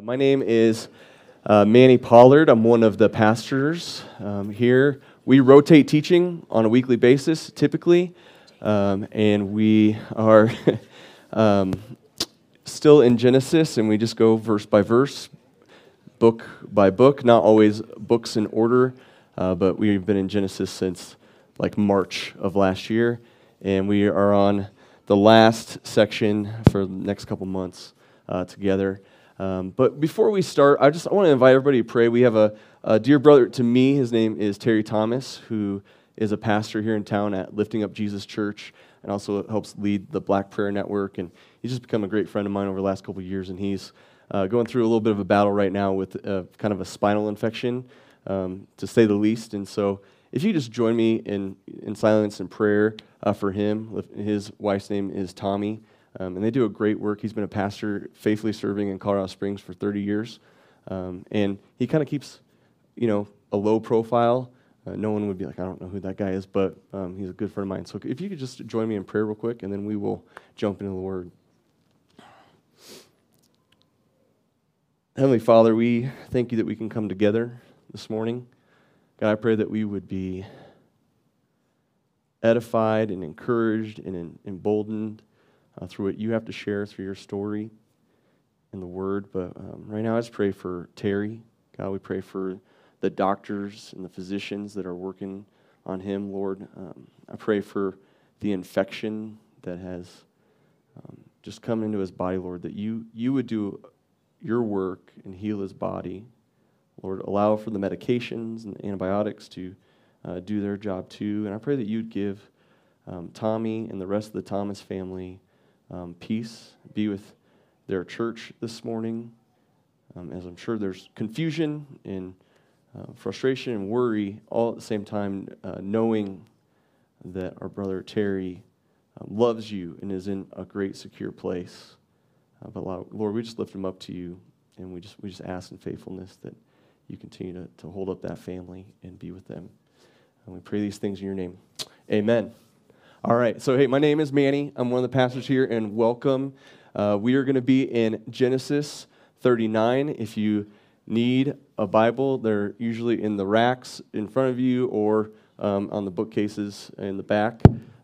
Uh, my name is uh, Manny Pollard. I'm one of the pastors um, here. We rotate teaching on a weekly basis, typically, um, and we are um, still in Genesis, and we just go verse by verse, book by book, not always books in order, uh, but we've been in Genesis since like March of last year, and we are on the last section for the next couple months uh, together. Um, but before we start, I just I want to invite everybody to pray. We have a, a, dear brother to me. His name is Terry Thomas, who is a pastor here in town at Lifting Up Jesus Church and also helps lead the Black Prayer Network. And he's just become a great friend of mine over the last couple years. And he's uh, going through a little bit of a battle right now with uh, kind of a spinal infection, um, to say the least. And so if you just join me in, in silence and prayer uh, for him, his wife's name is Tommy. Um, and they do a great work. He's been a pastor faithfully serving in Colorado Springs for 30 years. Um, and he kind of keeps, you know, a low profile. Uh, no one would be like, I don't know who that guy is, but um, he's a good friend of mine. So if you could just join me in prayer real quick, and then we will jump into the Word. Heavenly Father, we thank you that we can come together this morning. God, I pray that we would be edified and encouraged and emboldened uh, through what you have to share through your story and the word. But um, right now, I just pray for Terry. God, we pray for the doctors and the physicians that are working on him, Lord. Um, I pray for the infection that has um, just come into his body, Lord, that you, you would do your work and heal his body. Lord, allow for the medications and the antibiotics to uh, do their job too. And I pray that you'd give um, Tommy and the rest of the Thomas family um, peace, be with their church this morning, um, as I'm sure there's confusion and uh, frustration and worry all at the same time, uh, knowing that our brother Terry um, loves you and is in a great, secure place. Uh, but Lord, we just lift him up to you, and we just, we just ask in faithfulness that you continue to, to hold up that family and be with them. And we pray these things in your name. Amen. All right, so hey, my name is Manny. I'm one of the pastors here, and welcome. Uh, we are going to be in Genesis 39. If you need a Bible, they're usually in the racks in front of you or um, on the bookcases in the back.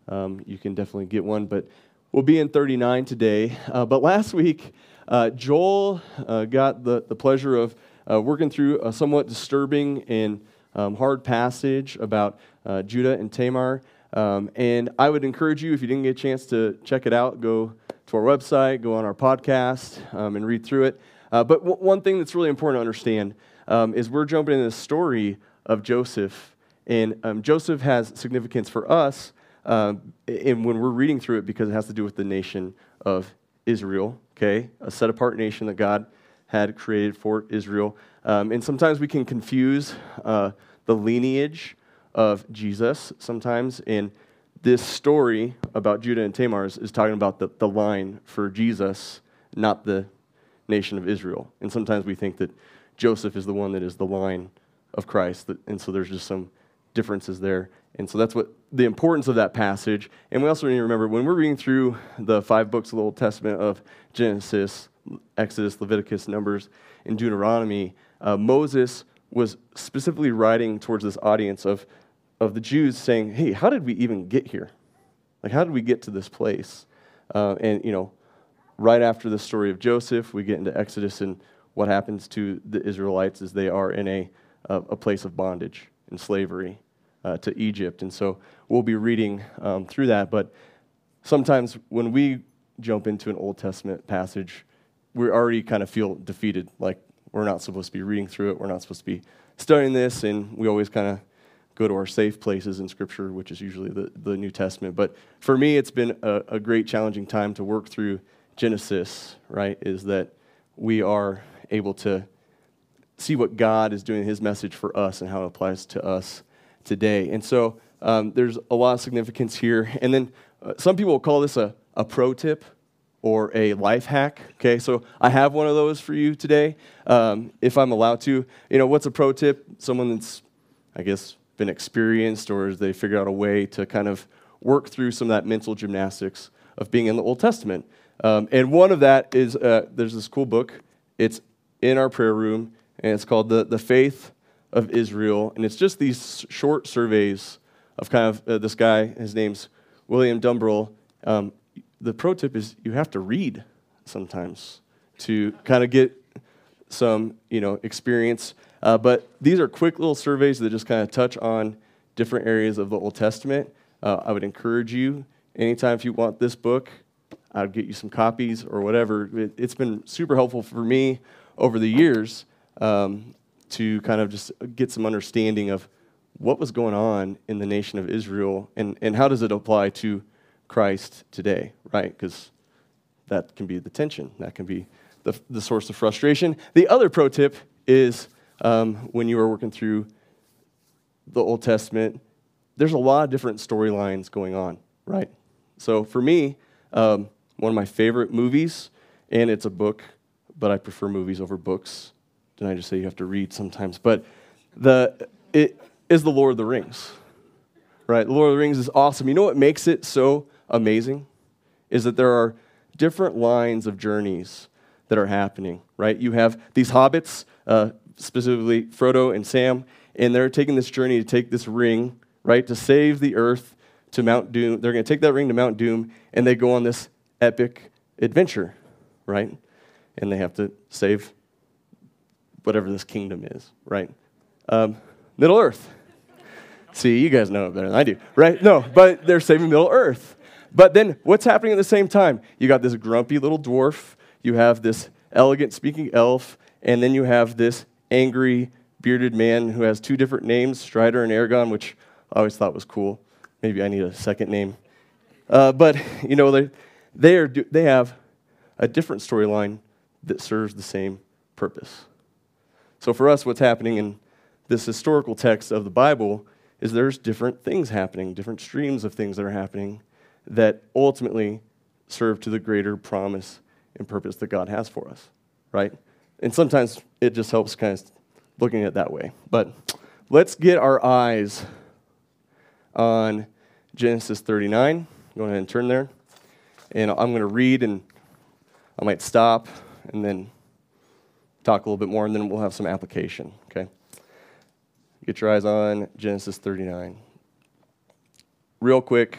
Um, you can definitely get one, but we'll be in 39 today. Uh, but last week, uh, Joel uh, got the, the pleasure of uh, working through a somewhat disturbing and um, hard passage about uh, Judah and Tamar. Um, and I would encourage you, if you didn't get a chance to check it out, go to our website, go on our podcast, um, and read through it. Uh, but w- one thing that's really important to understand um, is we're jumping into the story of Joseph. And um, Joseph has significance for us um, and when we're reading through it because it has to do with the nation of Israel, okay? A set apart nation that God had created for Israel. Um, and sometimes we can confuse uh, the lineage of Jesus sometimes. In this story about Judah and Tamar is, talking about the, the line for Jesus, not the nation of Israel. And sometimes we think that Joseph is the one that is the line of Christ. And so there's just some differences there. And so that's what the importance of that passage. And we also need to remember when we're reading through the five books of the Old Testament of Genesis, Exodus, Leviticus, Numbers, and Deuteronomy, uh, Moses was specifically writing towards this audience of of the Jews saying, hey, how did we even get here? Like, how did we get to this place? Uh, and, you know, right after the story of Joseph, we get into Exodus and what happens to the Israelites is they are in a, uh, a place of bondage and slavery uh, to Egypt. And so we'll be reading um, through that. But sometimes when we jump into an Old Testament passage, we already kind of feel defeated. Like we're not supposed to be reading through it, we're not supposed to be studying this, and we always kind of go to our safe places in Scripture, which is usually the, the New Testament. But for me, it's been a, a great challenging time to work through Genesis, right? Is that we are able to see what God is doing, His message for us, and how it applies to us today. And so um, there's a lot of significance here. And then uh, some people call this a, a pro tip or a life hack. Okay, so I have one of those for you today, um, if I'm allowed to. You know, what's a pro tip? Someone that's, I guess, been experienced or as they figure out a way to kind of work through some of that mental gymnastics of being in the Old Testament. Um, and one of that is uh, there's this cool book. It's in our prayer room, and it's called the, the Faith of Israel. And it's just these short surveys of kind of uh, this guy. His name's William Dumbrell. Um, the pro tip is you have to read sometimes to kind of get some you know experience. Uh, but these are quick little surveys that just kind of touch on different areas of the Old Testament. Uh, I would encourage you anytime if you want this book, I'd get you some copies or whatever. It, has been super helpful for me over the years um, to kind of just get some understanding of what was going on in the nation of Israel and, and how does it apply to Christ today, right? Because that can be the tension, that can be the, the source of frustration. The other pro tip is um, when you are working through the Old Testament, there's a lot of different storylines going on, right? So for me, um, one of my favorite movies, and it's a book, but I prefer movies over books. Didn't I just say you have to read sometimes? But the it is the Lord of the Rings, right? The Lord of the Rings is awesome. You know what makes it so amazing is that there are different lines of journeys that are happening, right? You have these hobbits, uh, specifically Frodo and Sam, and they're taking this journey to take this ring, right, to save the earth to Mount Doom. They're going to take that ring to Mount Doom, and they go on this epic adventure, right? And they have to save whatever this kingdom is, right? Um, Middle Earth. See, you guys know it better than I do, right? No, but they're saving Middle Earth. But then what's happening at the same time? You got this grumpy little dwarf, you have this elegant speaking elf, and then you have this angry bearded man who has two different names, Strider and Aragorn, which I always thought was cool. Maybe I need a second name. Uh, but, you know, they, are, they have a different storyline that serves the same purpose. So for us, what's happening in this historical text of the Bible is there's different things happening, different streams of things that are happening that ultimately serve to the greater promise and purpose that God has for us, right? And sometimes it just helps kind of looking at it that way. But let's get our eyes on Genesis 39. Go ahead and turn there. And I'm going to read and I might stop and then talk a little bit more, and then we'll have some application, okay? Get your eyes on Genesis 39. Real quick,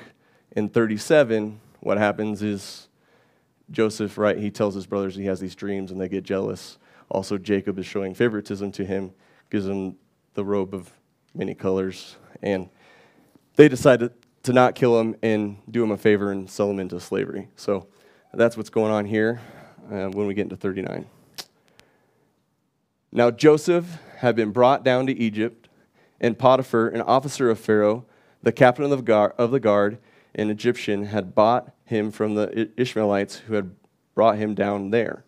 in 37, what happens is Joseph, right, he tells his brothers he has these dreams and they get jealous. Also, Jacob is showing favoritism to him, gives him the robe of many colors, and they decide to, not kill him and do him a favor and sell him into slavery. So that's what's going on here uh, when we get into 39. Now, Joseph had been brought down to Egypt, and Potiphar, an officer of Pharaoh, the captain of the guard, of the guard an Egyptian, had bought him from the Ishmaelites who had brought him down there.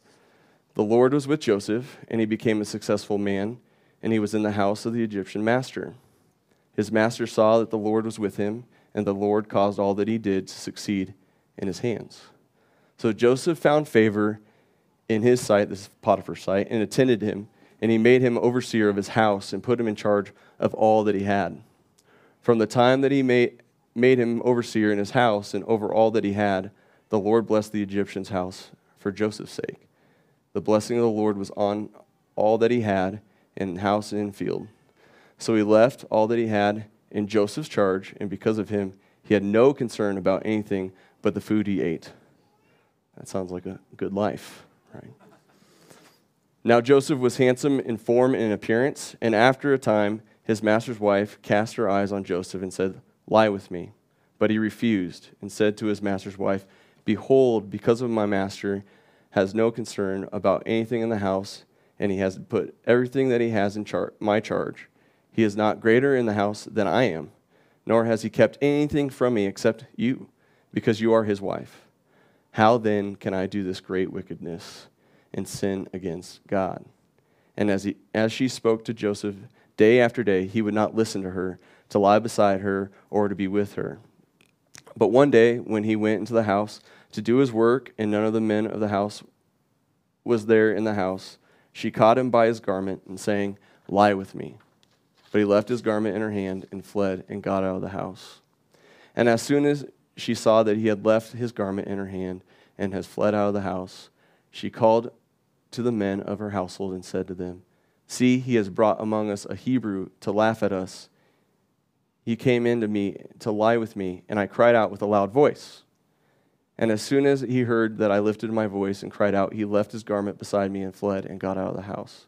The Lord was with Joseph, and he became a successful man, and he was in the house of the Egyptian master. His master saw that the Lord was with him, and the Lord caused all that he did to succeed in his hands. So Joseph found favor in his sight, this Potiphar's sight, and attended him, and he made him overseer of his house and put him in charge of all that he had. From the time that he made, made him overseer in his house and over all that he had, the Lord blessed the Egyptian's house for Joseph's sake. The blessing of the Lord was on all that he had in house and in field. So he left all that he had in Joseph's charge, and because of him, he had no concern about anything but the food he ate. That sounds like a good life, right? Now Joseph was handsome in form and in appearance, and after a time, his master's wife cast her eyes on Joseph and said, Lie with me. But he refused and said to his master's wife, Behold, because of my master, has no concern about anything in the house, and he has put everything that he has in char- my charge. He is not greater in the house than I am, nor has he kept anything from me except you, because you are his wife. How then can I do this great wickedness and sin against God? And as, he, as she spoke to Joseph day after day, he would not listen to her, to lie beside her, or to be with her. But one day, when he went into the house, to do his work, and none of the men of the house was there in the house. She caught him by his garment and saying, Lie with me. But he left his garment in her hand and fled and got out of the house. And as soon as she saw that he had left his garment in her hand and has fled out of the house, she called to the men of her household and said to them, See, he has brought among us a Hebrew to laugh at us. He came in to me to lie with me, and I cried out with a loud voice. And as soon as he heard that I lifted my voice and cried out, he left his garment beside me and fled and got out of the house.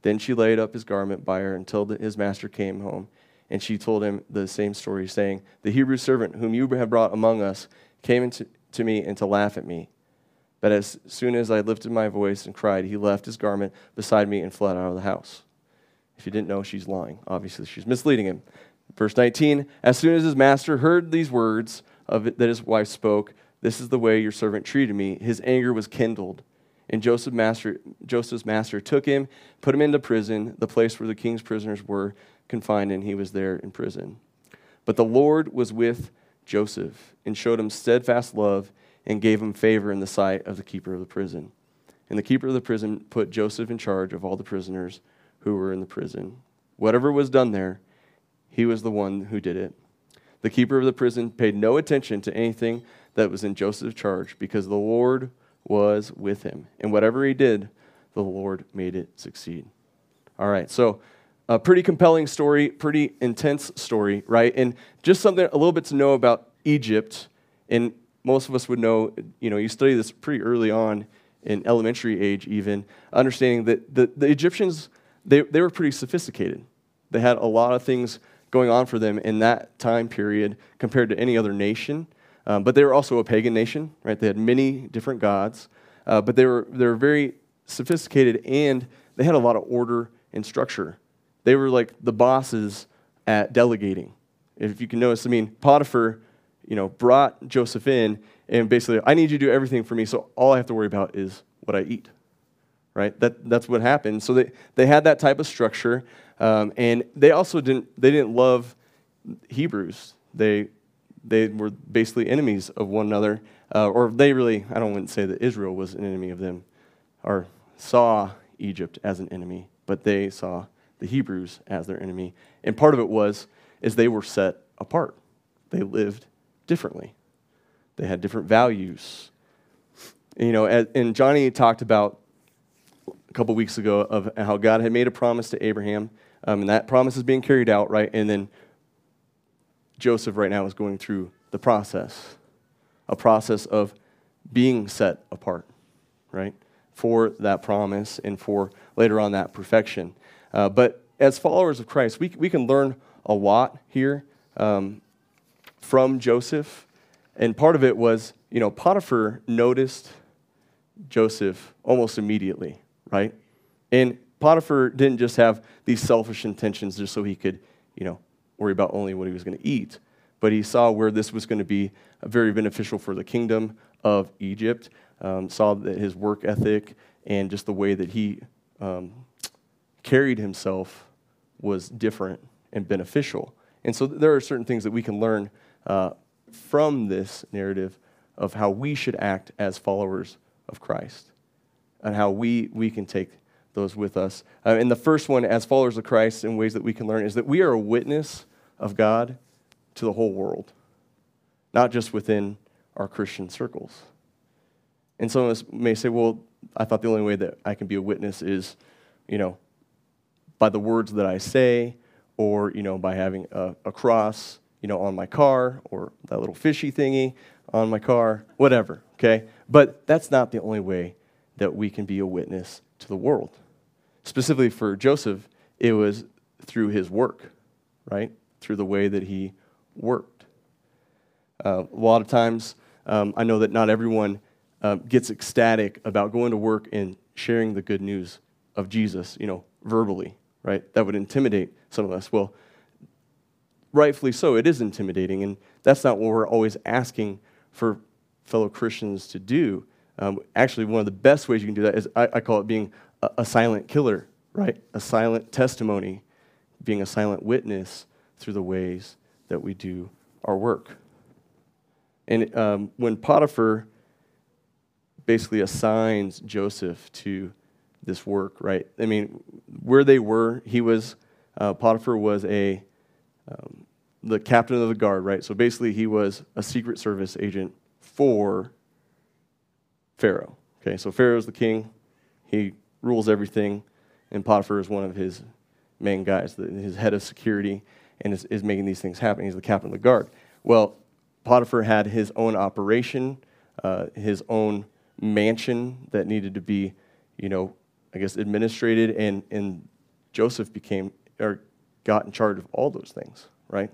Then she laid up his garment by her until his master came home. And she told him the same story, saying, The Hebrew servant whom you have brought among us came into, to me and to laugh at me. But as soon as I lifted my voice and cried, he left his garment beside me and fled out of the house. If you didn't know, she's lying. Obviously, she's misleading him. Verse 19 As soon as his master heard these words of it, that his wife spoke, This is the way your servant treated me, his anger was kindled. And Joseph master, Joseph's master took him, put him into prison, the place where the king's prisoners were confined, and he was there in prison. But the Lord was with Joseph and showed him steadfast love and gave him favor in the sight of the keeper of the prison. And the keeper of the prison put Joseph in charge of all the prisoners who were in the prison. Whatever was done there, he was the one who did it. The keeper of the prison paid no attention to anything that was in Joseph's charge because the Lord was with him. And whatever he did, the Lord made it succeed. All right, so a pretty compelling story, pretty intense story, right? And just something a little bit to know about Egypt. And most of us would know, you know, you study this pretty early on in elementary age, even, understanding that the, the Egyptians, they, they were pretty sophisticated. They had a lot of things going on for them in that time period compared to any other nation. Um, but they were also a pagan nation, right? They had many different gods, uh, but they were, they were very sophisticated and they had a lot of order and structure. They were like the bosses at delegating. If you can notice, I mean, Potiphar, you know, brought Joseph in and basically, I need you to do everything for me, so all I have to worry about is what I eat. Right? That, that's what happened. So they, they had that type of structure, um, and they also didn't, they didn't love Hebrews. They, they were basically enemies of one another, uh, or they really, I don't want to say that Israel was an enemy of them, or saw Egypt as an enemy, but they saw the Hebrews as their enemy. And part of it was is they were set apart. They lived differently. They had different values. And, you know, and Johnny talked about a couple weeks ago of how God had made a promise to Abraham, um, and that promise is being carried out, right? And then Joseph right now is going through the process, a process of being set apart, right? For that promise and for later on that perfection. Uh, but as followers of Christ, we, we can learn a lot here um, from Joseph. And part of it was, you know, Potiphar noticed Joseph almost immediately, right? And Potiphar didn't just have these selfish intentions just so he could, you know, worry about only what he was going to eat, but he saw where this was going to be very beneficial for the kingdom of Egypt, um, saw that his work ethic and just the way that he um, carried himself was different and beneficial. And so there are certain things that we can learn uh, from this narrative of how we should act as followers of Christ and how we, we can take those with us. Uh, and the first one, as followers of Christ, in ways that we can learn, is that we are a witness of God to the whole world, not just within our Christian circles. And some of us may say, well, I thought the only way that I can be a witness is, you know, by the words that I say, or you know, by having a, a cross, you know, on my car, or that little fishy thingy on my car, whatever. Okay, but that's not the only way that we can be a witness to the world. Specifically for Joseph, it was through his work, right? Through the way that he worked. Uh, a lot of times, um, I know that not everyone uh, gets ecstatic about going to work and sharing the good news of Jesus, you know, verbally right? That would intimidate some of us. Well, rightfully so, it is intimidating, and that's not what we're always asking for fellow Christians to do. Um, actually, one of the best ways you can do that is I, I call it being a, a, silent killer, right? A silent testimony, being a silent witness through the ways that we do our work. And um, when Potiphar basically assigns Joseph to this work, right? I mean, where they were, he was, uh, Potiphar was a, um, the captain of the guard, right? So basically, he was a Secret Service agent for Pharaoh. Okay, so Pharaoh's the king, He rules everything, and Potiphar is one of his main guys, his head of security, and is, is making these things happen. He's the captain of the guard. Well, Potiphar had his own operation, uh, his own mansion that needed to be, you know, I guess, administrated, and, and Joseph became, or got in charge of all those things, right?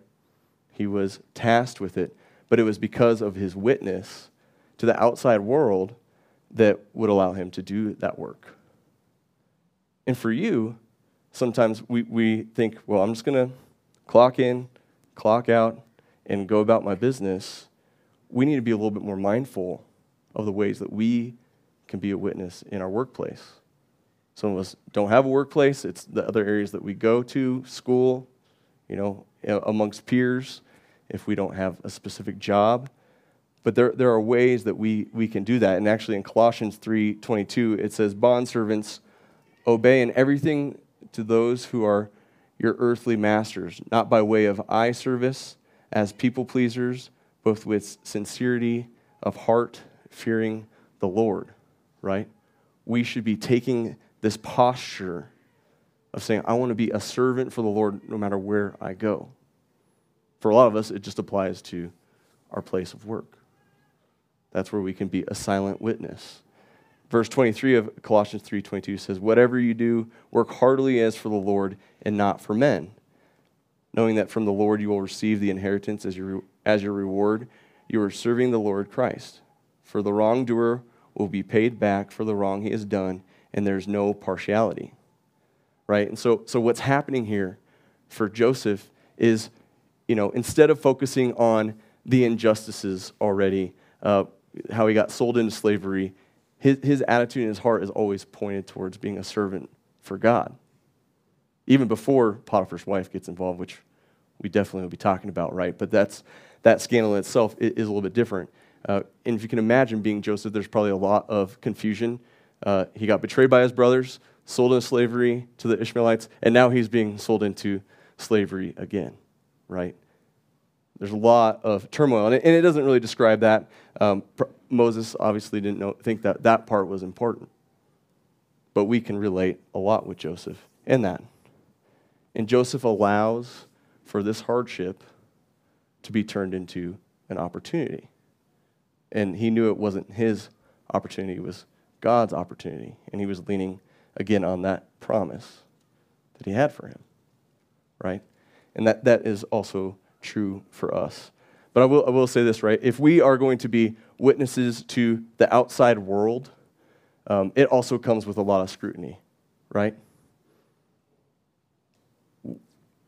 He was tasked with it, but it was because of his witness to the outside world that would allow him to do that work. And for you, sometimes we, we think, well, I'm just going to clock in, clock out, and go about my business. We need to be a little bit more mindful of the ways that we can be a witness in our workplace. Some of us don't have a workplace, it's the other areas that we go to, school, you know, amongst peers, if we don't have a specific job. But there, there are ways that we, we can do that. And actually in Colossians 3.22, it says, Bondservants, obey in everything to those who are your earthly masters, not by way of eye service as people pleasers, but with sincerity of heart, fearing the Lord, right? We should be taking this posture of saying, I want to be a servant for the Lord no matter where I go. For a lot of us, it just applies to our place of work. That's where we can be a silent witness. Verse 23 of Colossians 3:22 says, "Whatever you do, work heartily as for the Lord and not for men, knowing that from the Lord you will receive the inheritance as your as your reward. You are serving the Lord Christ. For the wrongdoer will be paid back for the wrong he has done, and there's no partiality." Right? And so so what's happening here for Joseph is, you know, instead of focusing on the injustices already, uh, how he got sold into slavery, his, his attitude in his heart is always pointed towards being a servant for God. Even before Potiphar's wife gets involved, which we definitely will be talking about, right? But that's, that scandal itself is, a little bit different. Uh, and if you can imagine being Joseph, there's probably a lot of confusion. Uh, he got betrayed by his brothers, sold into slavery to the Ishmaelites, and now he's being sold into slavery again, right? There's a lot of turmoil, and it, and it doesn't really describe that. Um, Moses obviously didn't know, think that that part was important. But we can relate a lot with Joseph in that. And Joseph allows for this hardship to be turned into an opportunity. And he knew it wasn't his opportunity, it was God's opportunity. And he was leaning again on that promise that he had for him. Right? And that, that is also true for us. But I will, I will say this, right? If we are going to be witnesses to the outside world, um, it also comes with a lot of scrutiny, right?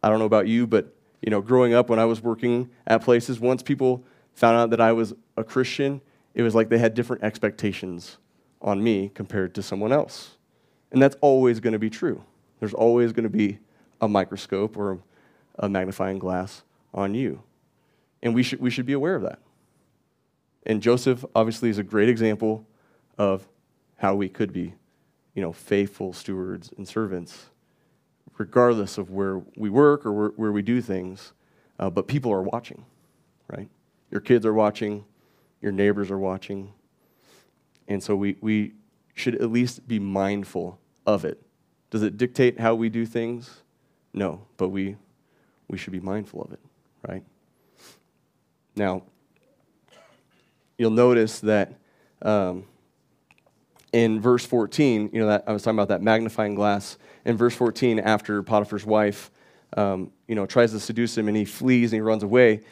I don't know about you, but you know, growing up when I was working at places, once people found out that I was a Christian, it was like they had different expectations on me compared to someone else. And that's always going to be true. There's always going to be a microscope or a magnifying glass on you. And we should, we should be aware of that. And Joseph obviously is a great example of how we could be, you know, faithful stewards and servants, regardless of where we work or where, where we do things. Uh, but people are watching, right? Your kids are watching, your neighbors are watching. And so we, we should at least be mindful of it. Does it dictate how we do things? No, but we, we should be mindful of it right? Now, you'll notice that um, in verse 14, you know, that I was talking about that magnifying glass. In verse 14, after Potiphar's wife, um, you know, tries to seduce him and he flees and he runs away,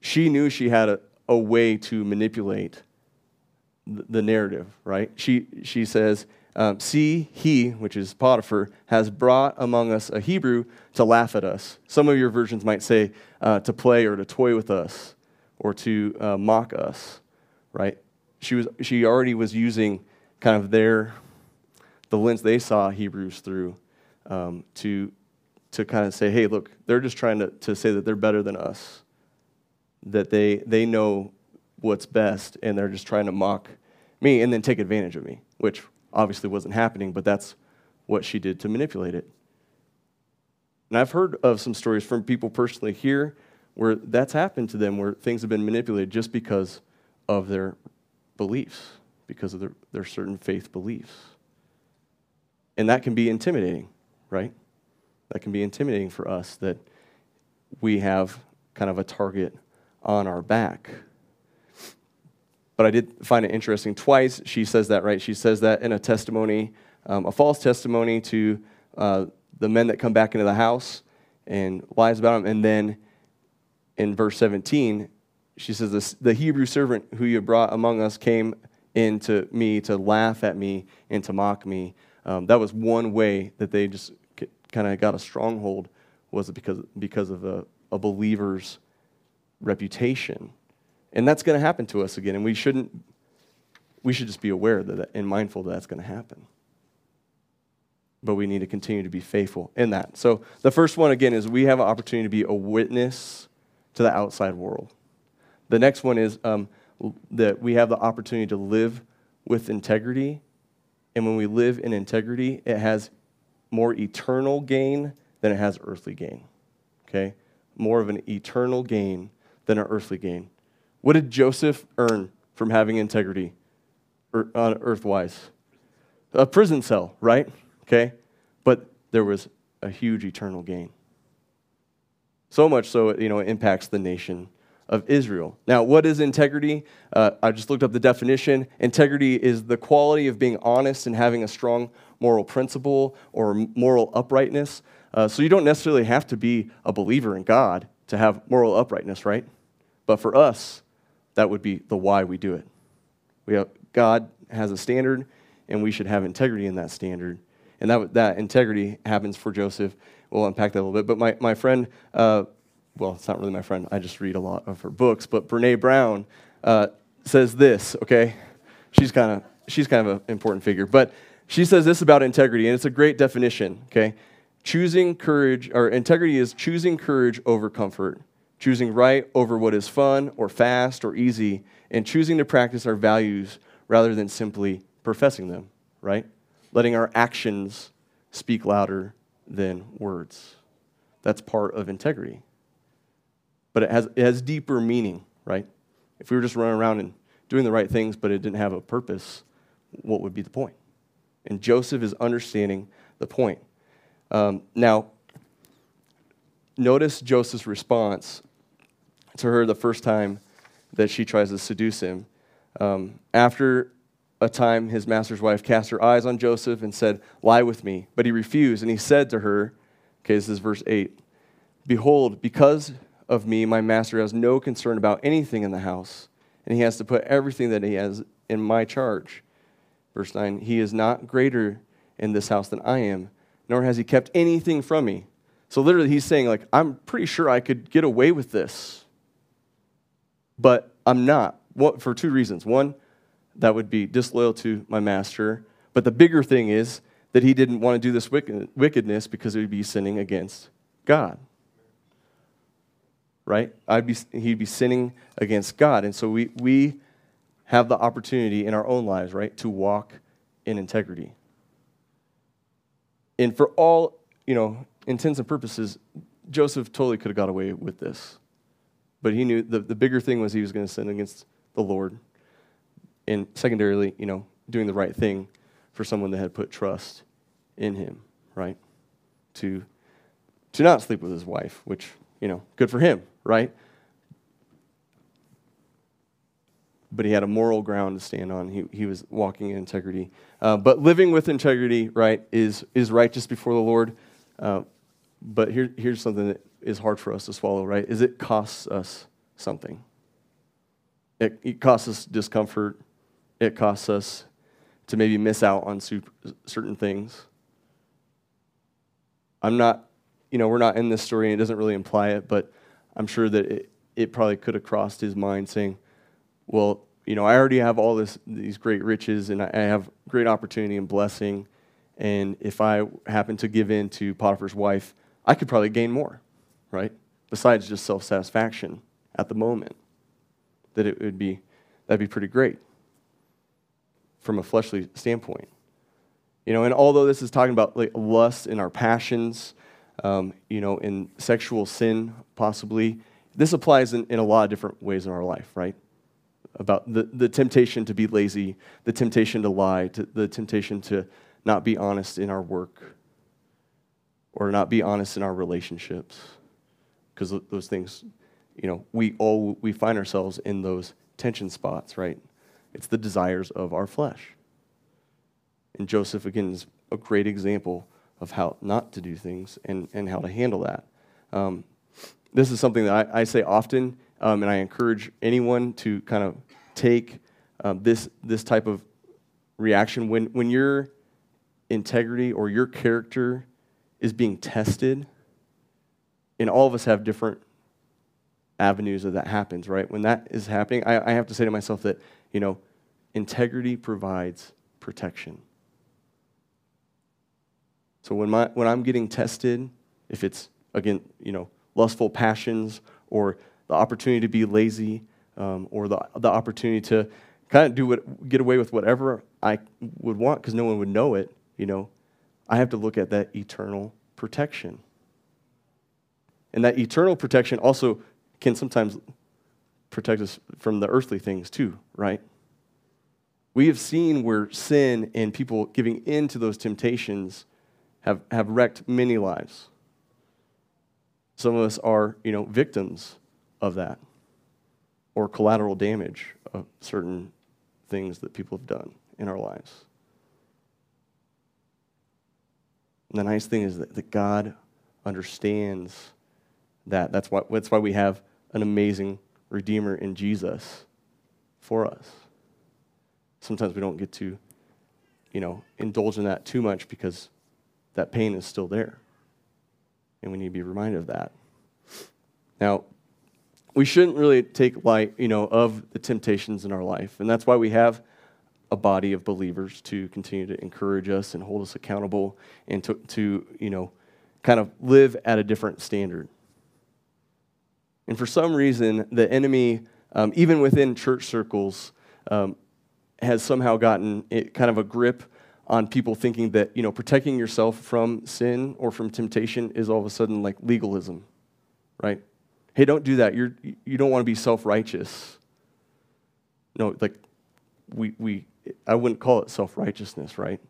she knew she had a, a way to manipulate the, narrative, right? She, she says, um, See, he, which is Potiphar, has brought among us a Hebrew to laugh at us. Some of your versions might say uh, to play or to toy with us or to uh, mock us, right? She, was, she already was using kind of their, the lens they saw Hebrews through um, to, to kind of say, hey, look, they're just trying to, to say that they're better than us, that they, they know what's best, and they're just trying to mock me and then take advantage of me, which obviously wasn't happening, but that's what she did to manipulate it. And I've heard of some stories from people personally here where that's happened to them, where things have been manipulated just because of their beliefs, because of their, their certain faith beliefs. And that can be intimidating, right? That can be intimidating for us that we have kind of a target on our back. But I did find it interesting. Twice she says that, right? She says that in a testimony, um, a false testimony to uh, the men that come back into the house and lies about them. And then in verse 17, she says, this, The Hebrew servant who you brought among us came in to me to laugh at me and to mock me. Um, that was one way that they just kind of got a stronghold was it because, because of a, a believer's reputation. And that's going to happen to us again. And we shouldn't, we should just be aware that, and mindful that that's going to happen. But we need to continue to be faithful in that. So the first one, again, is we have an opportunity to be a witness to the outside world. The next one is um, that we have the opportunity to live with integrity. And when we live in integrity, it has more eternal gain than it has earthly gain. Okay? More of an eternal gain than an earthly gain. What did Joseph earn from having integrity er, on earthwise? A prison cell, right? Okay? But there was a huge eternal gain. So much so, you know, it impacts the nation of Israel. Now, what is integrity? Uh, I just looked up the definition. Integrity is the quality of being honest and having a strong moral principle or moral uprightness. Uh, so you don't necessarily have to be a believer in God to have moral uprightness, right? But for us, that would be the why we do it. We have, God has a standard, and we should have integrity in that standard. And that, that integrity happens for Joseph. We'll unpack that a little bit. But my, my friend, uh, well, it's not really my friend, I just read a lot of her books, but Brene Brown uh, says this, okay? She's kind of she's kind of an important figure. But she says this about integrity, and it's a great definition, okay? Choosing courage, or integrity is choosing courage over comfort choosing right over what is fun or fast or easy, and choosing to practice our values rather than simply professing them, right? Letting our actions speak louder than words. That's part of integrity. But it has, it has deeper meaning, right? If we were just running around and doing the right things, but it didn't have a purpose, what would be the point? And Joseph is understanding the point. Um, now, notice Joseph's response to her the first time that she tries to seduce him. Um, after a time, his master's wife cast her eyes on Joseph and said, Lie with me. But he refused, and he said to her, Okay, this is verse 8 Behold, because of me, my master has no concern about anything in the house, and he has to put everything that he has in my charge. Verse 9 He is not greater in this house than I am, nor has he kept anything from me. So literally, he's saying, like, I'm pretty sure I could get away with this but I'm not for two reasons. One, that would be disloyal to my master. But the bigger thing is that he didn't want to do this wickedness because it would be sinning against God. Right? I'd be, he'd be sinning against God. And so we, we have the opportunity in our own lives, right, to walk in integrity. And for all, you know, intents and purposes, Joseph totally could have got away with this. But he knew the, the bigger thing was he was going to sin against the Lord. And secondarily, you know, doing the right thing for someone that had put trust in him, right? To, to not sleep with his wife, which, you know, good for him, right? But he had a moral ground to stand on. He, he was walking in integrity. Uh, but living with integrity, right, is, is righteous before the Lord. Uh, but here, here's something that is hard for us to swallow, right? Is it costs us something. It, it costs us discomfort. It costs us to maybe miss out on super, certain things. I'm not, you know, we're not in this story and it doesn't really imply it, but I'm sure that it, it probably could have crossed his mind saying, well, you know, I already have all this, these great riches and I have great opportunity and blessing. And if I happen to give in to Potiphar's wife, I could probably gain more right? Besides just self satisfaction at the moment, that it would be, that'd be pretty great from a fleshly standpoint. You know, and although this is talking about like lust in our passions, um, you know, in sexual sin, possibly, this applies in, in a lot of different ways in our life, right? About the, the temptation to be lazy, the temptation to lie, to, the temptation to not be honest in our work or not be honest in our relationships. Because those things you know we all we find ourselves in those tension spots right? It's the desires of our flesh. And joseph again is a great example of how not to do things and, and how to handle that. Um, this is something that I, I say often um, and i encourage anyone to kind of take um, this, this type of reaction. When, when your integrity or your character is being tested and all of us have different avenues of that happens, right? When that is happening, I, I have to say to myself that, you know, integrity provides protection. So when, my, when I'm getting tested, if it's, again, you know, lustful passions or the opportunity to be lazy um, or the, the opportunity to kind of do what, get away with whatever I would want because no one would know it, you know, I have to look at that eternal protection. And that eternal protection also can sometimes protect us from the earthly things too, right? We have seen where sin and people giving in to those temptations have, have wrecked many lives. Some of us are, you know, victims of that or collateral damage of certain things that people have done in our lives. And the nice thing is that, that God understands that. That's why, that's why we have an amazing Redeemer in Jesus for us. Sometimes we don't get to, you know, indulge in that too much because that pain is still there. And we need to be reminded of that. Now, we shouldn't really take light, you know, of the temptations in our life. And that's why we have a body of believers to continue to encourage us and hold us accountable and to, to you know, kind of live at a different standard. And for some reason, the enemy, um, even within church circles, um, has somehow gotten it, kind of a grip on people thinking that you know protecting yourself from sin or from temptation is all of a sudden like legalism, right? Hey, don't do that. You're you don't want to be self-righteous. No, like we we I wouldn't call it self-righteousness, right?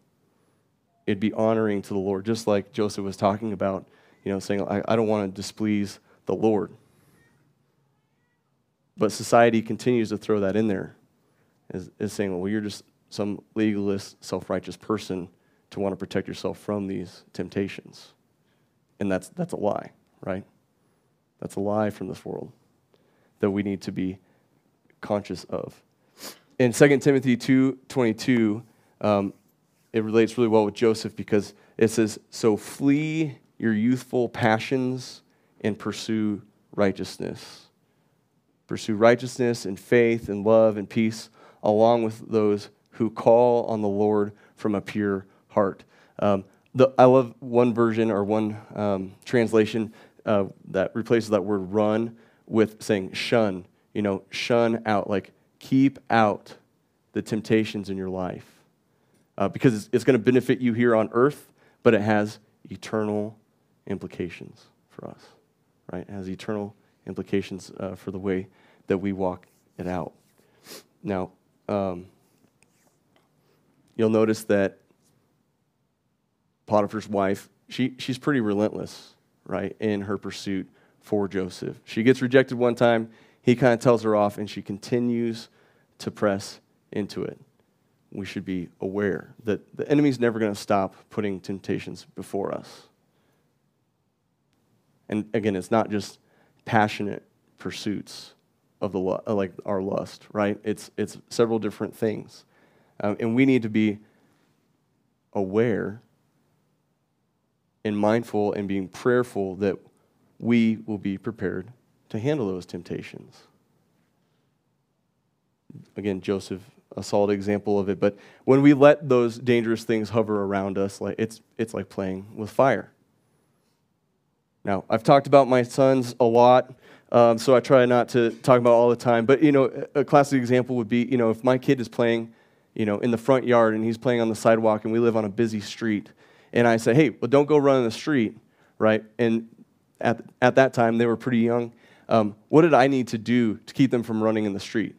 It'd be honoring to the Lord, just like Joseph was talking about, you know, saying, I, I don't want to displease the Lord. But society continues to throw that in there, is, is saying, well, you're just some legalist, self righteous person to want to protect yourself from these temptations. And that's, that's a lie, right? That's a lie from this world that we need to be conscious of. In 2 Timothy 2.22, um, it relates really well with Joseph because it says, So flee your youthful passions and pursue righteousness Pursue righteousness and faith and love and peace along with those who call on the Lord from a pure heart. Um, the, I love one version or one um, translation uh, that replaces that word run with saying shun. You know, shun out, like keep out the temptations in your life. Uh, because it's, it's going to benefit you here on earth, but it has eternal implications for us, right? It has eternal implications uh, for the way that we walk it out. Now, um, you'll notice that Potiphar's wife, she, she's pretty relentless, right, in her pursuit for Joseph. She gets rejected one time, he kind of tells her off, and she continues to press into it. We should be aware that the enemy's never going to stop putting temptations before us. And again, it's not just passionate pursuits of the uh, like our lust, right? It's it's several different things, um, and we need to be aware and mindful and being prayerful that we will be prepared to handle those temptations. Again, Joseph, a solid example of it. But when we let those dangerous things hover around us, like it's it's like playing with fire. Now, I've talked about my sons a lot. Um, so I try not to talk about all the time. But, you know, a classic example would be, you know, if my kid is playing, you know, in the front yard and he's playing on the sidewalk and we live on a busy street, and I say, hey, well, don't go run in the street, right? And at, at that time, they were pretty young. Um, what did I need to do to keep them from running in the street?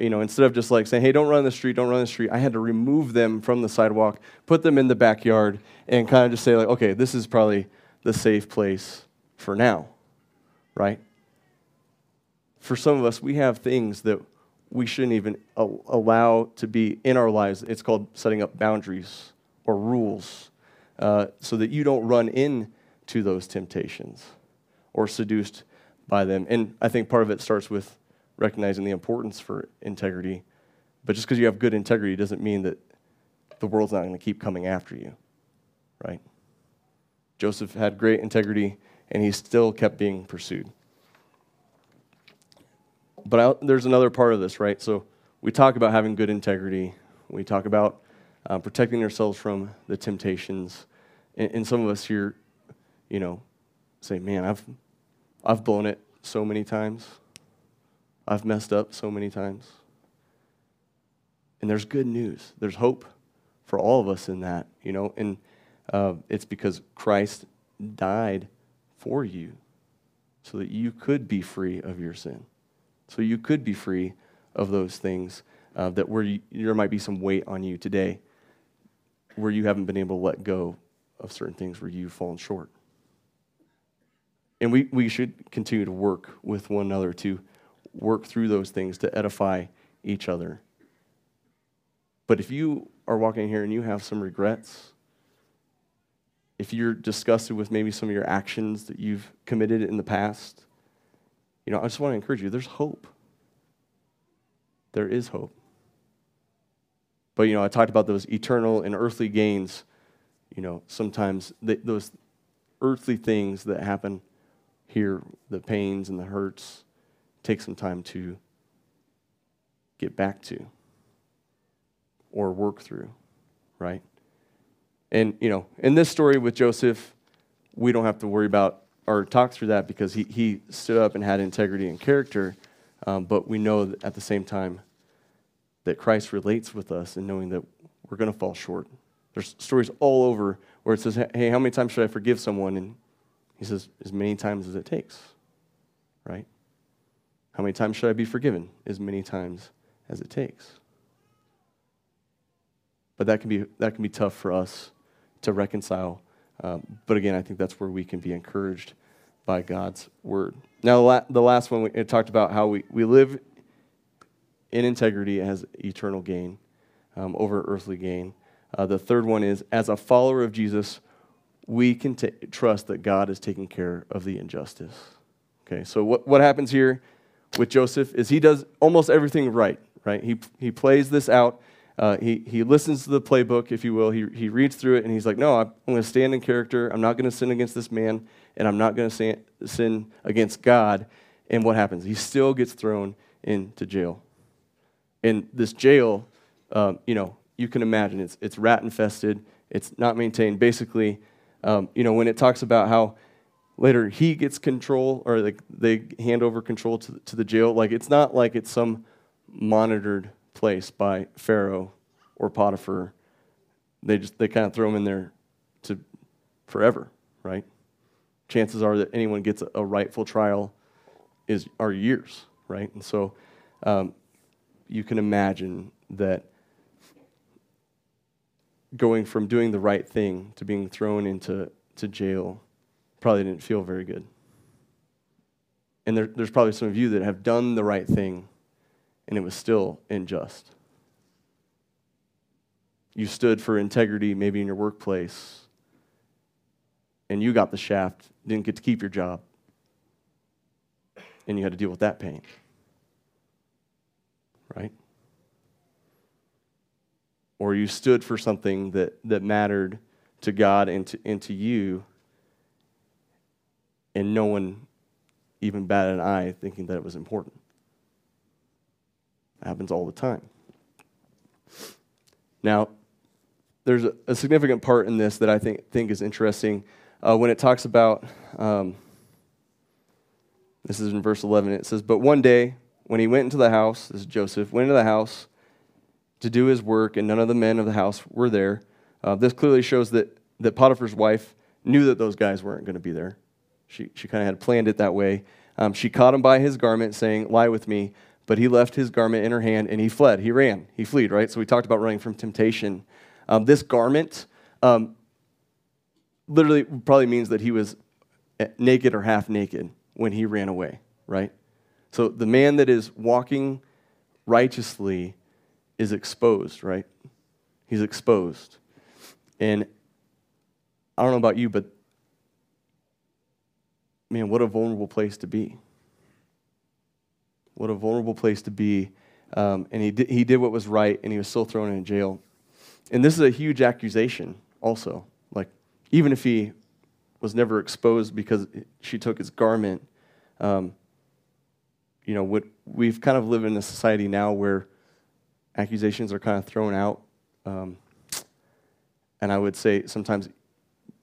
you know, instead of just like saying, hey, don't run in the street, don't run in the street, I had to remove them from the sidewalk, put them in the backyard, and kind of just say, like, okay, this is probably the safe place for now, right? For some of us, we have things that we shouldn't even allow to be in our lives. It's called setting up boundaries or rules uh, so that you don't run into those temptations or seduced by them. And I think part of it starts with recognizing the importance for integrity. But just because you have good integrity doesn't mean that the world's not going to keep coming after you, right? Joseph had great integrity, and he still kept being pursued. But I, there's another part of this, right? So we talk about having good integrity. We talk about uh, protecting ourselves from the temptations. And, and some of us here, you know, say, man, I've, I've blown it so many times. I've messed up so many times. And there's good news. There's hope for all of us in that, you know, and uh, it's because Christ died for you so that you could be free of your sin. So you could be free of those things uh, that where you, there might be some weight on you today where you haven't been able to let go of certain things where you've fallen short. And we, we should continue to work with one another to work through those things to edify each other. But if you are walking here and you have some regrets, if you're disgusted with maybe some of your actions that you've committed in the past, you know, I just want to encourage you there's hope. There is hope. But, you know, I talked about those eternal and earthly gains. You know, sometimes those earthly things that happen here, the pains and the hurts, take some time to get back to or work through, right? And, you know, in this story with Joseph, we don't have to worry about or talk through that because he, he stood up and had integrity and character. Um, but we know at the same time that Christ relates with us and knowing that we're going to fall short. There's stories all over where it says, hey, how many times should I forgive someone? And he says, as many times as it takes, right? How many times should I be forgiven? As many times as it takes. But that can be, that can be tough for us to reconcile. Um, but again, I think that's where we can be encouraged by God's word. Now, the last one, we talked about how we, we live in integrity as eternal gain um, over earthly gain. Uh, the third one is as a follower of Jesus, we can t- trust that God is taking care of the injustice. Okay, so what, what happens here with Joseph is he does almost everything right, right? He, he plays this out. Uh, he, he listens to the playbook, if you will. He, he reads through it and he's like, No, I'm going to stand in character. I'm not going to sin against this man, and I'm not going to sin against God. And what happens? He still gets thrown into jail. And this jail, um, you know, you can imagine it's, it's rat infested, it's not maintained. Basically, um, you know, when it talks about how later he gets control or like they hand over control to, to the jail, like it's not like it's some monitored place by Pharaoh or Potiphar. They just they kind of throw him in there to forever, right? Chances are that anyone gets a, a rightful trial is are years, right? And so um, you can imagine that going from doing the right thing to being thrown into to jail probably didn't feel very good. And there, there's probably some of you that have done the right thing and it was still unjust. You stood for integrity maybe in your workplace and you got the shaft, didn't get to keep your job, and you had to deal with that pain right? Or you stood for something that, that mattered to God and to, and to you, and no one even batted an eye thinking that it was important. It happens all the time. Now, there's a, a significant part in this that I think, think is interesting uh, when it talks about. Um, this is in verse 11. It says, But one day, when he went into the house, this is Joseph, went into the house to do his work, and none of the men of the house were there. Uh, this clearly shows that, that Potiphar's wife knew that those guys weren't going to be there. She, she kind of had planned it that way. Um, she caught him by his garment, saying, Lie with me. But he left his garment in her hand and he fled. He ran. He fled, right? So we talked about running from temptation. Um, this garment um, literally probably means that he was naked or half naked when he ran away, right? So the man that is walking righteously is exposed, right? He's exposed. And I don't know about you, but man, what a vulnerable place to be. What a vulnerable place to be. Um, and he did, he did what was right, and he was still thrown in jail. And this is a huge accusation, also. Like, even if he was never exposed because she took his garment, um, you know, what, we've kind of lived in a society now where accusations are kind of thrown out. Um, and I would say sometimes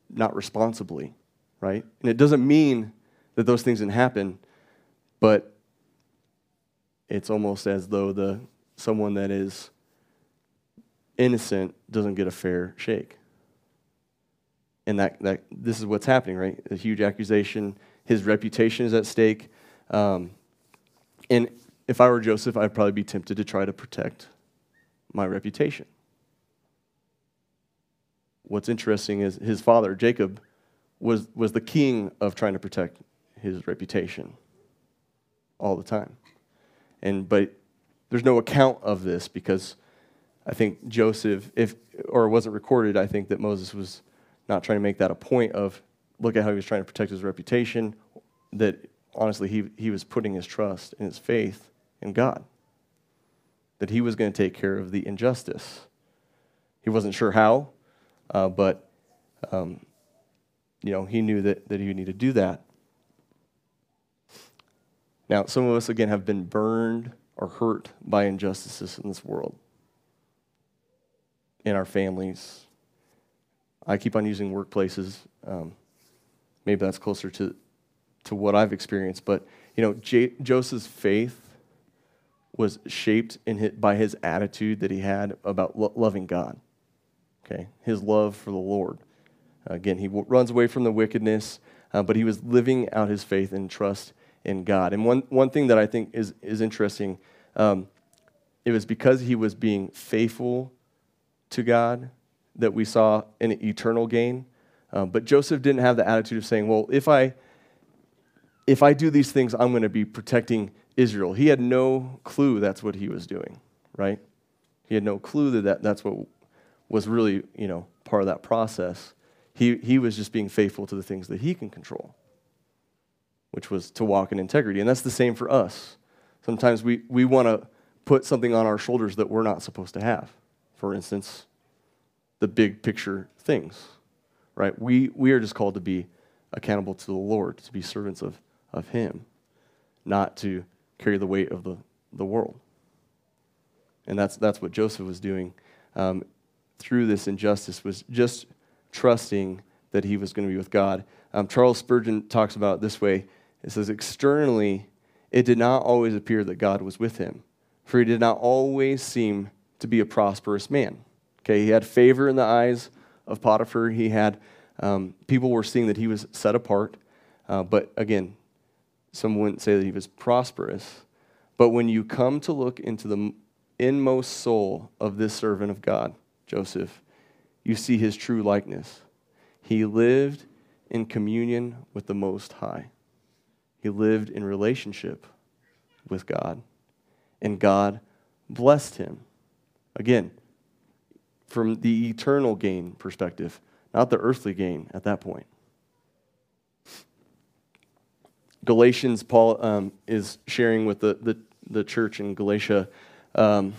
not responsibly, right? And it doesn't mean that those things didn't happen, but it's almost as though the someone that is innocent doesn't get a fair shake. And that, that this is what's happening, right? A huge accusation. His reputation is at stake. Um, and if I were Joseph, I'd probably be tempted to try to protect my reputation. What's interesting is his father, Jacob, was, was the king of trying to protect his reputation all the time. And but there's no account of this because I think Joseph, if or it wasn't recorded, I think that Moses was not trying to make that a point of look at how he was trying to protect his reputation. That honestly, he, he was putting his trust and his faith in God. That he was going to take care of the injustice. He wasn't sure how, uh, but um, you know he knew that, that he would need to do that. Now, some of us, again, have been burned or hurt by injustices in this world, in our families. I keep on using workplaces. Um, maybe that's closer to, to what I've experienced. But, you know, J- Joseph's faith was shaped his, by his attitude that he had about lo- loving God. Okay, his love for the Lord. Again, he w- runs away from the wickedness, uh, but he was living out his faith and trust in God. And one, one thing that I think is, is interesting, um, it was because he was being faithful to God that we saw an eternal gain. Um, but Joseph didn't have the attitude of saying, well, if I, if I do these things, I'm going to be protecting Israel. He had no clue that's what he was doing, right? He had no clue that, that that's what was really, you know, part of that process. He, he was just being faithful to the things that he can control which was to walk in integrity. And that's the same for us. Sometimes we, we want to put something on our shoulders that we're not supposed to have. For instance, the big picture things, right? We, we are just called to be accountable to the Lord, to be servants of, of Him, not to carry the weight of the, the world. And that's, that's what Joseph was doing um, through this injustice, was just trusting that he was going to be with God. Um, Charles Spurgeon talks about it this way it says, externally, it did not always appear that God was with him, for he did not always seem to be a prosperous man. Okay, he had favor in the eyes of Potiphar. He had um, people were seeing that he was set apart, uh, but again, some wouldn't say that he was prosperous. But when you come to look into the inmost soul of this servant of God, Joseph, you see his true likeness. He lived in communion with the Most High. He lived in relationship with God, and God blessed him. Again, from the eternal gain perspective, not the earthly gain at that point. Galatians, Paul um, is sharing with the, the, the church in Galatia. Um,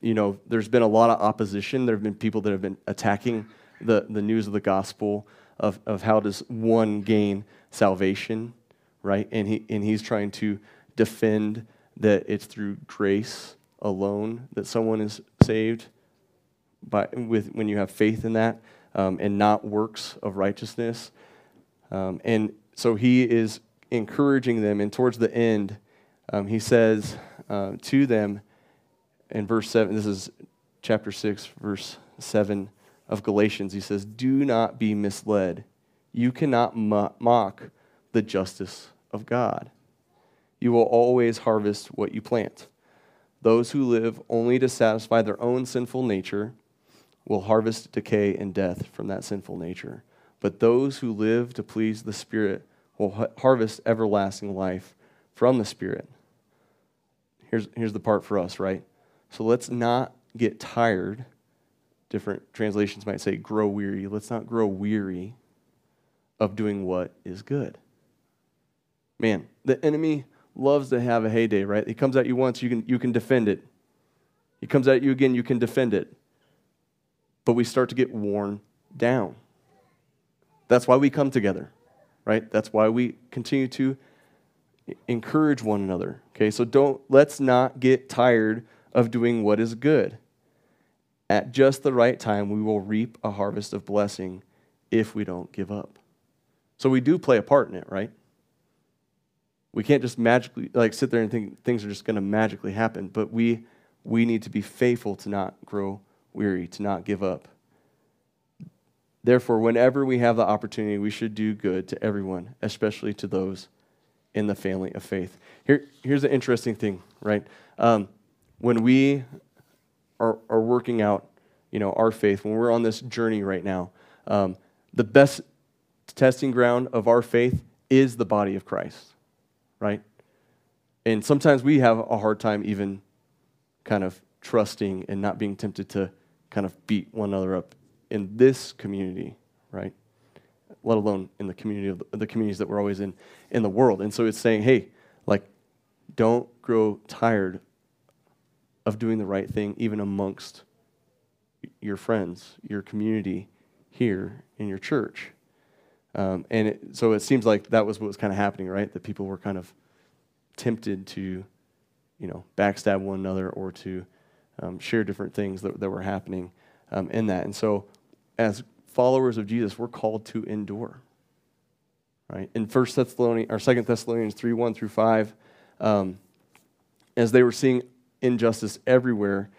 you know, there's been a lot of opposition. There have been people that have been attacking the, the news of the gospel of, of how does one gain salvation right? And, he, and he's trying to defend that it's through grace alone that someone is saved by, with, when you have faith in that um, and not works of righteousness. Um, and so he is encouraging them, and towards the end, um, he says uh, to them in verse 7, this is chapter 6, verse 7 of Galatians, he says, Do not be misled. You cannot mock the justice of God. You will always harvest what you plant. Those who live only to satisfy their own sinful nature will harvest decay and death from that sinful nature. But those who live to please the Spirit will harvest everlasting life from the Spirit. Here's, here's the part for us, right? So let's not get tired. Different translations might say grow weary. Let's not grow weary of doing what is good. Man, the enemy loves to have a heyday, right? He comes at you once, you can, you can defend it. He comes at you again, you can defend it. But we start to get worn down. That's why we come together, right? That's why we continue to encourage one another. Okay, so don't let's not get tired of doing what is good. At just the right time, we will reap a harvest of blessing if we don't give up. So we do play a part in it, right? We can't just magically like sit there and think things are just going to magically happen, but we we need to be faithful to not grow weary, to not give up. Therefore, whenever we have the opportunity, we should do good to everyone, especially to those in the family of faith. Here, here's the interesting thing, right? Um, when we are, are working out, you know, our faith, when we're on this journey right now, um, the best testing ground of our faith is the body of Christ right? And sometimes we have a hard time even kind of trusting and not being tempted to kind of beat one another up in this community, right? Let alone in the community of the, the communities that we're always in in the world. And so it's saying, hey, like, don't grow tired of doing the right thing, even amongst your friends, your community here in your church. Um, and it, so it seems like that was what was kind of happening, right? That people were kind of tempted to, you know, backstab one another or to um, share different things that, that were happening um, in that. And so, as followers of Jesus, we're called to endure. Right? In First Thessalonians or Second Thessalonians three one through five, um, as they were seeing injustice everywhere,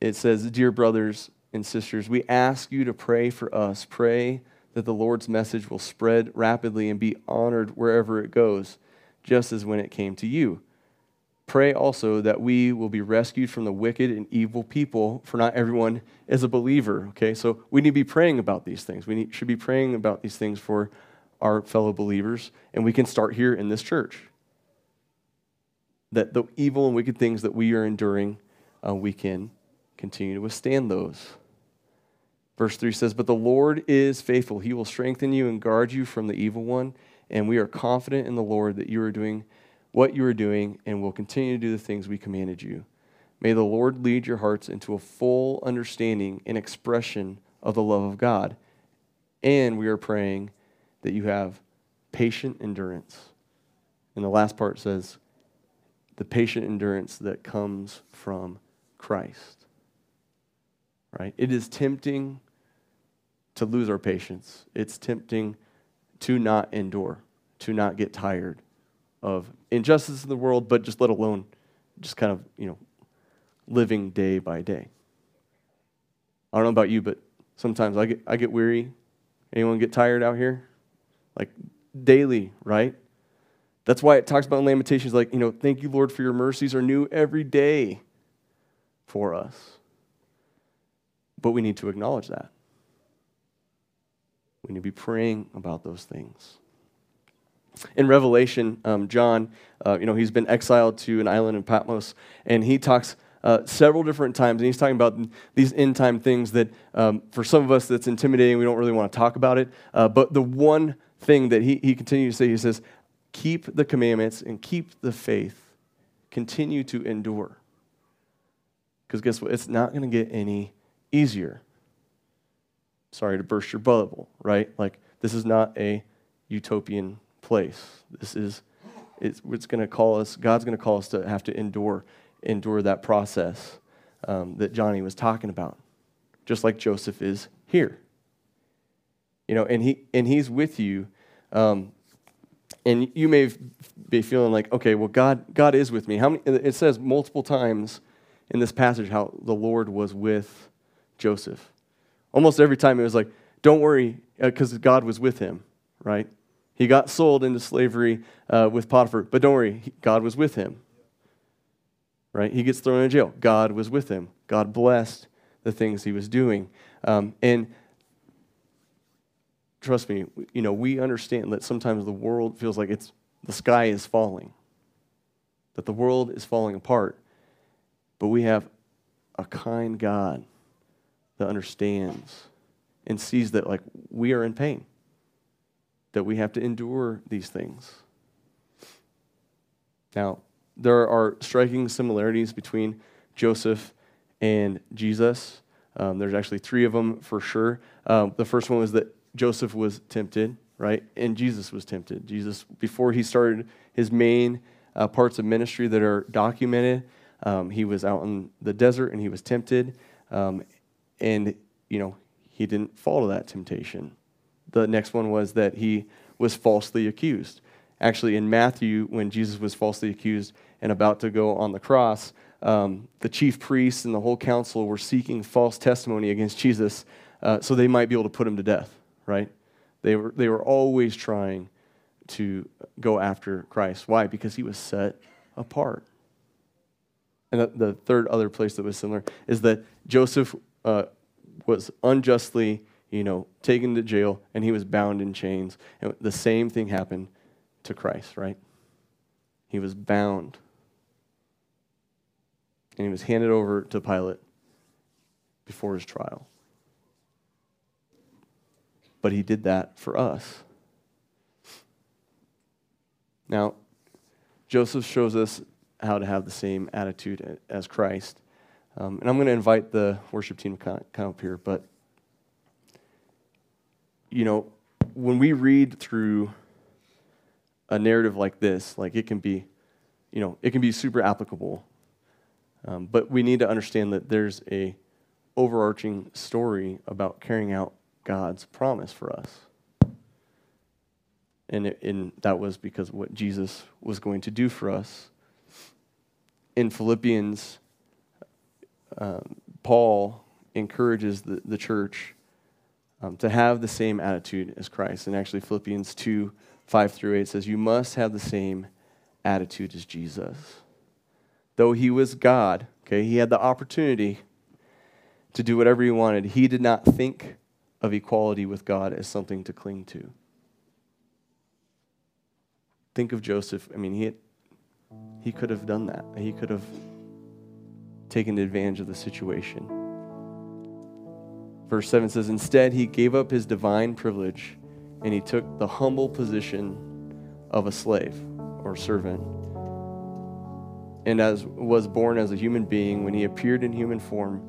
it says, "Dear brothers and sisters, we ask you to pray for us. Pray." that the Lord's message will spread rapidly and be honored wherever it goes, just as when it came to you. Pray also that we will be rescued from the wicked and evil people, for not everyone is a believer. Okay, so we need to be praying about these things. We need, should be praying about these things for our fellow believers, and we can start here in this church. That the evil and wicked things that we are enduring, uh, we can continue to withstand those. Verse 3 says, But the Lord is faithful. He will strengthen you and guard you from the evil one. And we are confident in the Lord that you are doing what you are doing and will continue to do the things we commanded you. May the Lord lead your hearts into a full understanding and expression of the love of God. And we are praying that you have patient endurance. And the last part says, the patient endurance that comes from Christ. Right? It is tempting to lose our patience. It's tempting to not endure, to not get tired of injustice in the world, but just let alone just kind of, you know, living day by day. I don't know about you, but sometimes I get, I get weary. Anyone get tired out here? Like daily, right? That's why it talks about in Lamentations, like, you know, thank you, Lord, for your mercies are new every day for us. But we need to acknowledge that. We need to be praying about those things. In Revelation, um, John, uh, you know, he's been exiled to an island in Patmos, and he talks uh, several different times, and he's talking about these end time things that, um, for some of us, that's intimidating. We don't really want to talk about it. Uh, but the one thing that he, he continues to say, he says, keep the commandments and keep the faith, continue to endure. Because guess what? It's not going to get any easier sorry to burst your bubble, right? Like, this is not a utopian place. This is, it's, it's going to call us, God's going to call us to have to endure, endure that process um, that Johnny was talking about, just like Joseph is here. You know, and, he, and he's with you. Um, and you may be feeling like, okay, well, God, God is with me. How many, it says multiple times in this passage how the Lord was with Joseph. Almost every time it was like, don't worry, because uh, God was with him, right? He got sold into slavery uh, with Potiphar, but don't worry, God was with him. right? He gets thrown in jail. God was with him. God blessed the things he was doing. Um, and trust me, you know, we understand that sometimes the world feels like it's the sky is falling, that the world is falling apart. But we have a kind God that understands and sees that like we are in pain, that we have to endure these things. Now, there are striking similarities between Joseph and Jesus. Um, there's actually three of them for sure. Um, the first one was that Joseph was tempted, right? And Jesus was tempted. Jesus, before he started his main uh, parts of ministry that are documented, um, he was out in the desert and he was tempted. Um, and, you know, he didn't fall to that temptation. The next one was that he was falsely accused. Actually, in Matthew, when Jesus was falsely accused and about to go on the cross, um, the chief priests and the whole council were seeking false testimony against Jesus uh, so they might be able to put him to death, right? They were, they were always trying to go after Christ. Why? Because he was set apart. And the, third other place that was similar is that Joseph uh, was unjustly, you know, taken to jail and he was bound in chains. And the same thing happened to Christ, right? He was bound. And he was handed over to Pilate before his trial. But he did that for us. Now, Joseph shows us how to have the same attitude as Christ. Um, and I'm going to invite the worship team to come up here. But, you know, when we read through a narrative like this, like it can be, you know, it can be super applicable. Um, but we need to understand that there's a overarching story about carrying out God's promise for us. And, it, and that was because what Jesus was going to do for us. In Philippians, um, Paul encourages the, the church um, to have the same attitude as Christ. And actually, Philippians 2 5 through 8 says, You must have the same attitude as Jesus. Though he was God, okay, he had the opportunity to do whatever he wanted. He did not think of equality with God as something to cling to. Think of Joseph. I mean, he, had, he could have done that. He could have taken advantage of the situation. Verse 7 says, Instead, he gave up his divine privilege and he took the humble position of a slave or servant. And as was born as a human being, when he appeared in human form,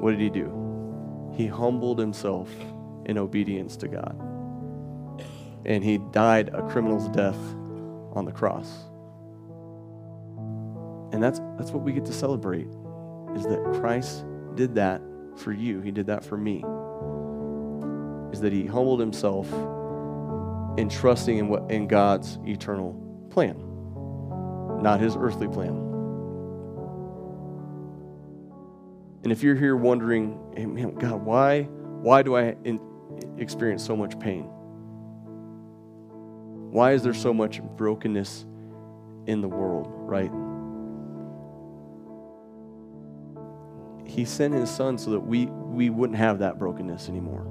what did he do? He humbled himself in obedience to God. And he died a criminal's death on the cross. And that's that's what we get to celebrate is that Christ did that for you. He did that for me is that he humbled himself in trusting in what in God's eternal plan, not his earthly plan. And if you're here wondering, hey, man, God, why, why do I in, experience so much pain? Why is there so much brokenness in the world, right? He sent his son so that we, we wouldn't have that brokenness anymore.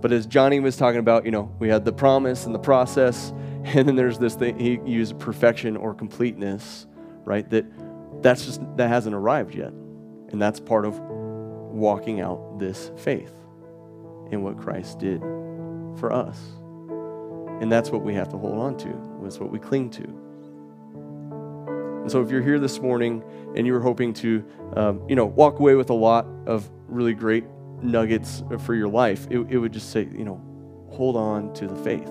But as Johnny was talking about, you know, we had the promise and the process, and then there's this thing he used perfection or completeness, right? That that's just that hasn't arrived yet. And that's part of walking out this faith in what Christ did for us. And that's what we have to hold on to. That's what we cling to. And so if you're here this morning and you're hoping to, um, you know, walk away with a lot of really great nuggets for your life, it, it would just say, you know, hold on to the faith.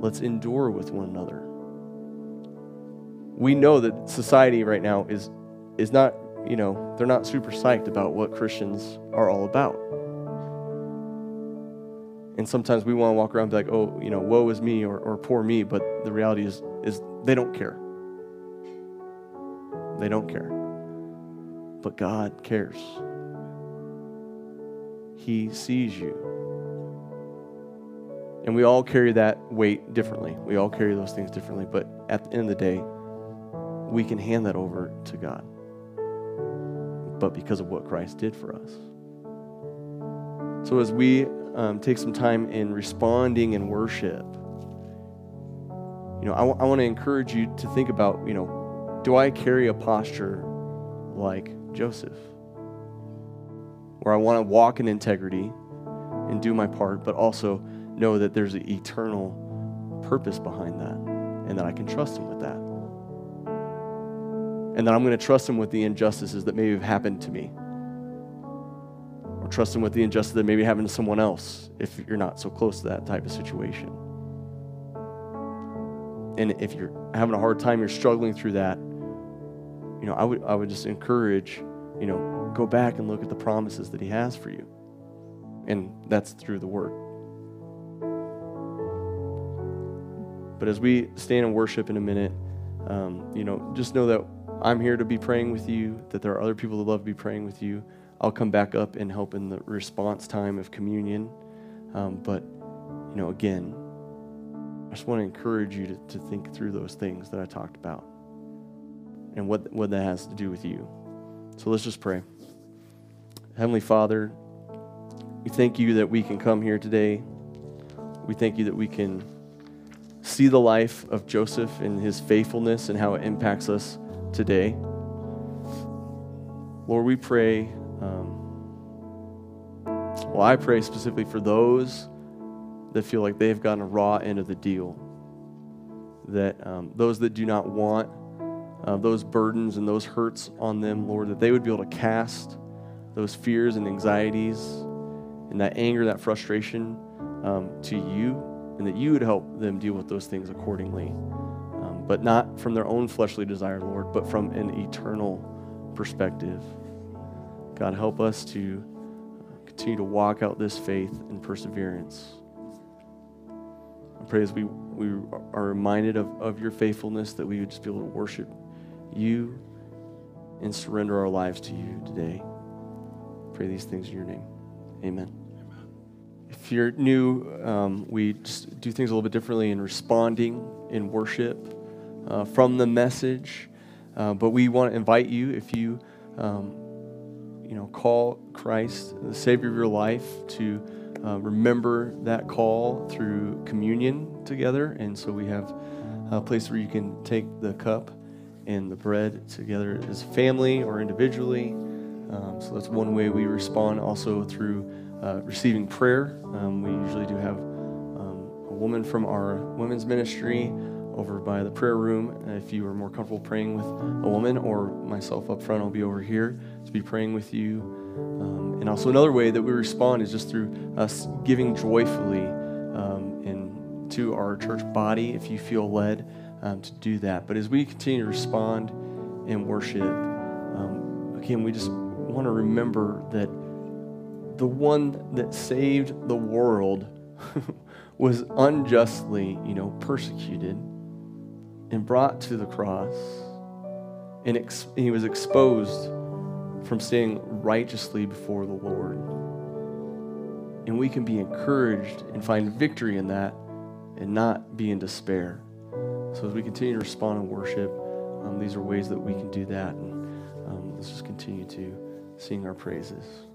Let's endure with one another. We know that society right now is, is not, you know, they're not super psyched about what Christians are all about. And sometimes we want to walk around and be like, oh, you know, woe is me or, or poor me, but the reality is, is they don't care. They don't care. But God cares. He sees you. And we all carry that weight differently. We all carry those things differently. But at the end of the day, we can hand that over to God. But because of what Christ did for us. So as we um, take some time in responding in worship, you know, I, w- I want to encourage you to think about, you know, do I carry a posture like Joseph? Where I want to walk in integrity and do my part, but also know that there's an eternal purpose behind that and that I can trust Him with that. And that I'm going to trust Him with the injustices that maybe have happened to me. Or trust Him with the injustice that maybe happened to someone else if you're not so close to that type of situation. And if you're having a hard time, you're struggling through that, you know, I would, I would just encourage, you know, go back and look at the promises that He has for you. And that's through the Word. But as we stand and worship in a minute, um, you know, just know that I'm here to be praying with you, that there are other people that love to be praying with you. I'll come back up and help in the response time of communion. Um, but, you know, again, just want to encourage you to, to think through those things that I talked about and what, what that has to do with you. So let's just pray. Heavenly Father, we thank you that we can come here today. We thank you that we can see the life of Joseph and his faithfulness and how it impacts us today. Lord, we pray. Um, well, I pray specifically for those that feel like they've gotten a raw end of the deal. That um, those that do not want uh, those burdens and those hurts on them, Lord, that they would be able to cast those fears and anxieties and that anger, that frustration um, to you and that you would help them deal with those things accordingly. Um, but not from their own fleshly desire, Lord, but from an eternal perspective. God, help us to continue to walk out this faith and perseverance. I pray as we, we are reminded of, of your faithfulness that we would just be able to worship you and surrender our lives to you today. Pray these things in your name. Amen. If you're new, um, we just do things a little bit differently in responding in worship uh, from the message. Uh, but we want to invite you, if you, um, you know, call Christ the Savior of your life, to uh, remember that call through communion together. And so we have a place where you can take the cup and the bread together as a family or individually. Um, so that's one way we respond. Also through uh, receiving prayer. Um, we usually do have um, a woman from our women's ministry over by the prayer room. If you are more comfortable praying with a woman or myself up front, I'll be over here to be praying with you. And also another way that we respond is just through us giving joyfully um, in, to our church body if you feel led um, to do that. But as we continue to respond in worship, um, again, we just want to remember that the one that saved the world was unjustly, you know, persecuted and brought to the cross. And ex- he was exposed from staying righteously before the Lord. And we can be encouraged and find victory in that and not be in despair. So as we continue to respond in worship, um, these are ways that we can do that. And um, let's just continue to sing our praises.